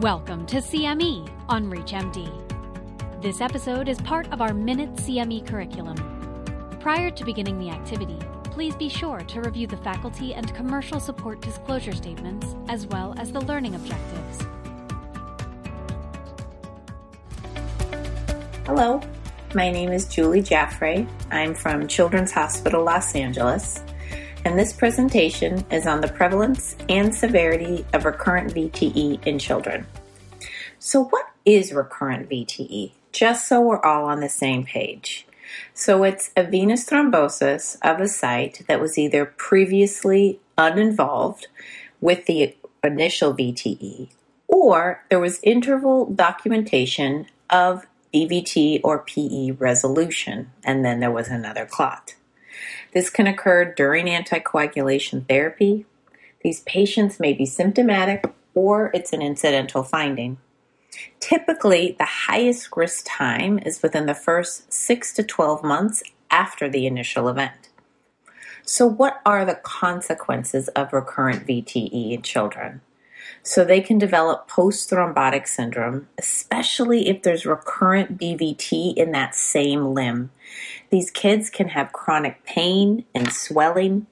Welcome to CME on ReachMD. This episode is part of our Minute CME curriculum. Prior to beginning the activity, please be sure to review the faculty and commercial support disclosure statements as well as the learning objectives. Hello, my name is Julie Jaffray. I'm from Children's Hospital Los Angeles, and this presentation is on the prevalence and severity of recurrent VTE in children. So, what is recurrent VTE? Just so we're all on the same page. So, it's a venous thrombosis of a site that was either previously uninvolved with the initial VTE, or there was interval documentation of DVT or PE resolution, and then there was another clot. This can occur during anticoagulation therapy. These patients may be symptomatic or it's an incidental finding. Typically, the highest risk time is within the first 6 to 12 months after the initial event. So, what are the consequences of recurrent VTE in children? So, they can develop post thrombotic syndrome, especially if there's recurrent DVT in that same limb. These kids can have chronic pain and swelling,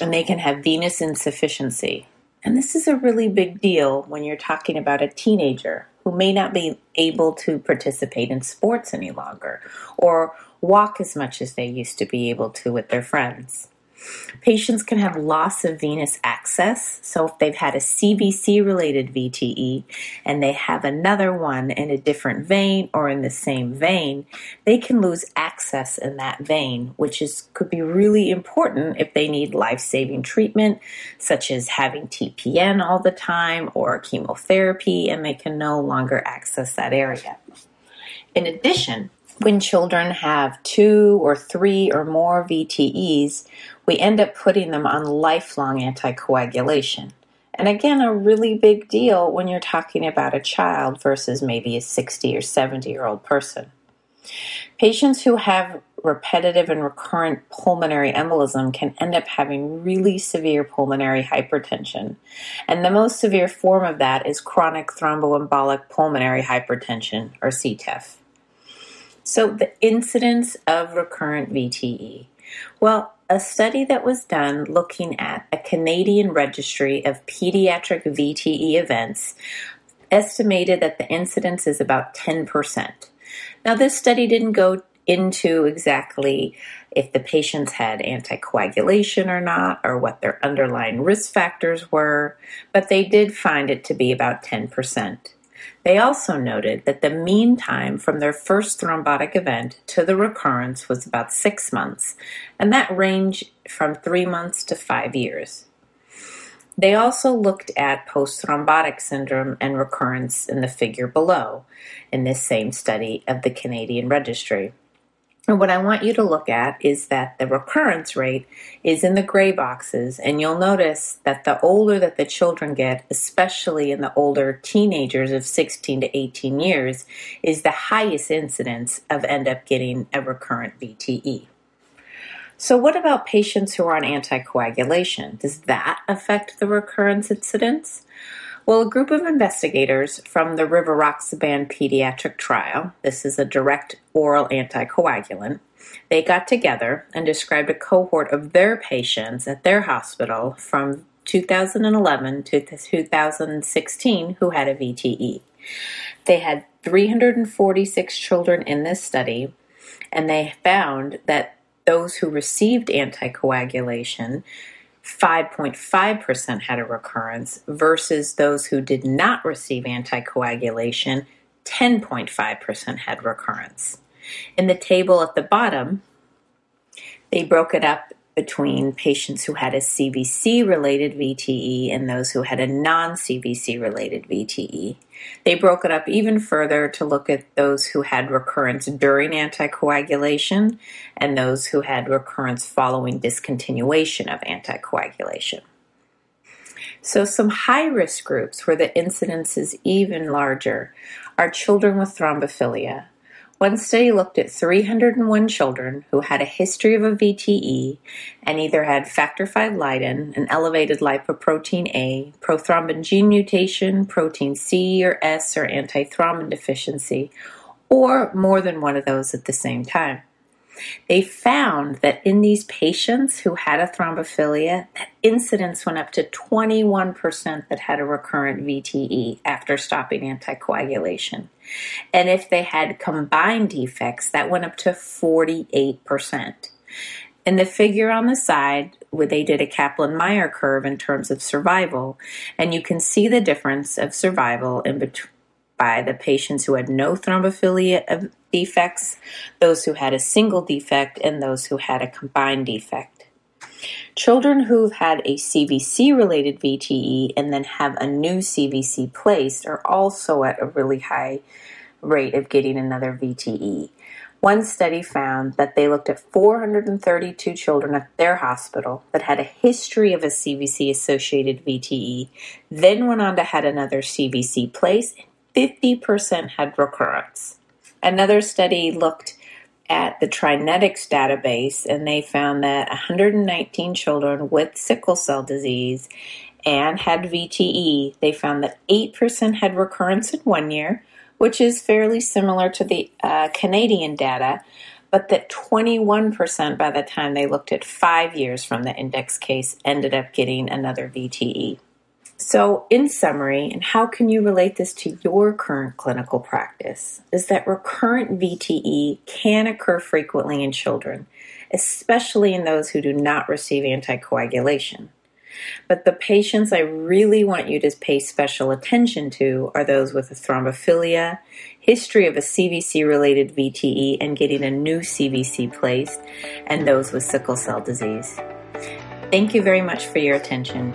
and they can have venous insufficiency. And this is a really big deal when you're talking about a teenager who may not be able to participate in sports any longer or walk as much as they used to be able to with their friends. Patients can have loss of venous access. So, if they've had a CVC related VTE and they have another one in a different vein or in the same vein, they can lose access in that vein, which is could be really important if they need life saving treatment, such as having TPN all the time or chemotherapy, and they can no longer access that area. In addition, when children have two or three or more VTEs, we end up putting them on lifelong anticoagulation. And again, a really big deal when you're talking about a child versus maybe a 60 or 70 year old person. Patients who have repetitive and recurrent pulmonary embolism can end up having really severe pulmonary hypertension. And the most severe form of that is chronic thromboembolic pulmonary hypertension, or CTEPH. So, the incidence of recurrent VTE. Well, a study that was done looking at a Canadian registry of pediatric VTE events estimated that the incidence is about 10%. Now, this study didn't go into exactly if the patients had anticoagulation or not, or what their underlying risk factors were, but they did find it to be about 10%. They also noted that the mean time from their first thrombotic event to the recurrence was about six months, and that ranged from three months to five years. They also looked at post thrombotic syndrome and recurrence in the figure below in this same study of the Canadian Registry. And what I want you to look at is that the recurrence rate is in the gray boxes, and you'll notice that the older that the children get, especially in the older teenagers of 16 to 18 years, is the highest incidence of end up getting a recurrent VTE. So, what about patients who are on anticoagulation? Does that affect the recurrence incidence? Well, a group of investigators from the rivaroxaban pediatric trial, this is a direct oral anticoagulant, they got together and described a cohort of their patients at their hospital from 2011 to 2016 who had a VTE. They had 346 children in this study, and they found that those who received anticoagulation 5.5% had a recurrence versus those who did not receive anticoagulation, 10.5% had recurrence. In the table at the bottom, they broke it up between patients who had a CVC related VTE and those who had a non CVC related VTE. They broke it up even further to look at those who had recurrence during anticoagulation and those who had recurrence following discontinuation of anticoagulation. So, some high risk groups where the incidence is even larger are children with thrombophilia, One study looked at 301 children who had a history of a VTE and either had factor V Leiden, an elevated lipoprotein A, prothrombin gene mutation, protein C or S, or antithrombin deficiency, or more than one of those at the same time. They found that in these patients who had a thrombophilia, that incidence went up to 21% that had a recurrent VTE after stopping anticoagulation. And if they had combined defects, that went up to 48%. And the figure on the side, where they did a Kaplan Meier curve in terms of survival, and you can see the difference of survival in between by the patients who had no thrombophilia uh, defects, those who had a single defect, and those who had a combined defect. Children who've had a CVC related VTE and then have a new CVC placed are also at a really high rate of getting another VTE. One study found that they looked at 432 children at their hospital that had a history of a CVC associated VTE, then went on to had another CVC placed 50% had recurrence. Another study looked at the TriNetX database and they found that 119 children with sickle cell disease and had VTE, they found that 8% had recurrence in one year, which is fairly similar to the uh, Canadian data, but that 21% by the time they looked at five years from the index case ended up getting another VTE. So, in summary, and how can you relate this to your current clinical practice, is that recurrent VTE can occur frequently in children, especially in those who do not receive anticoagulation. But the patients I really want you to pay special attention to are those with a thrombophilia, history of a CVC related VTE and getting a new CVC placed, and those with sickle cell disease. Thank you very much for your attention.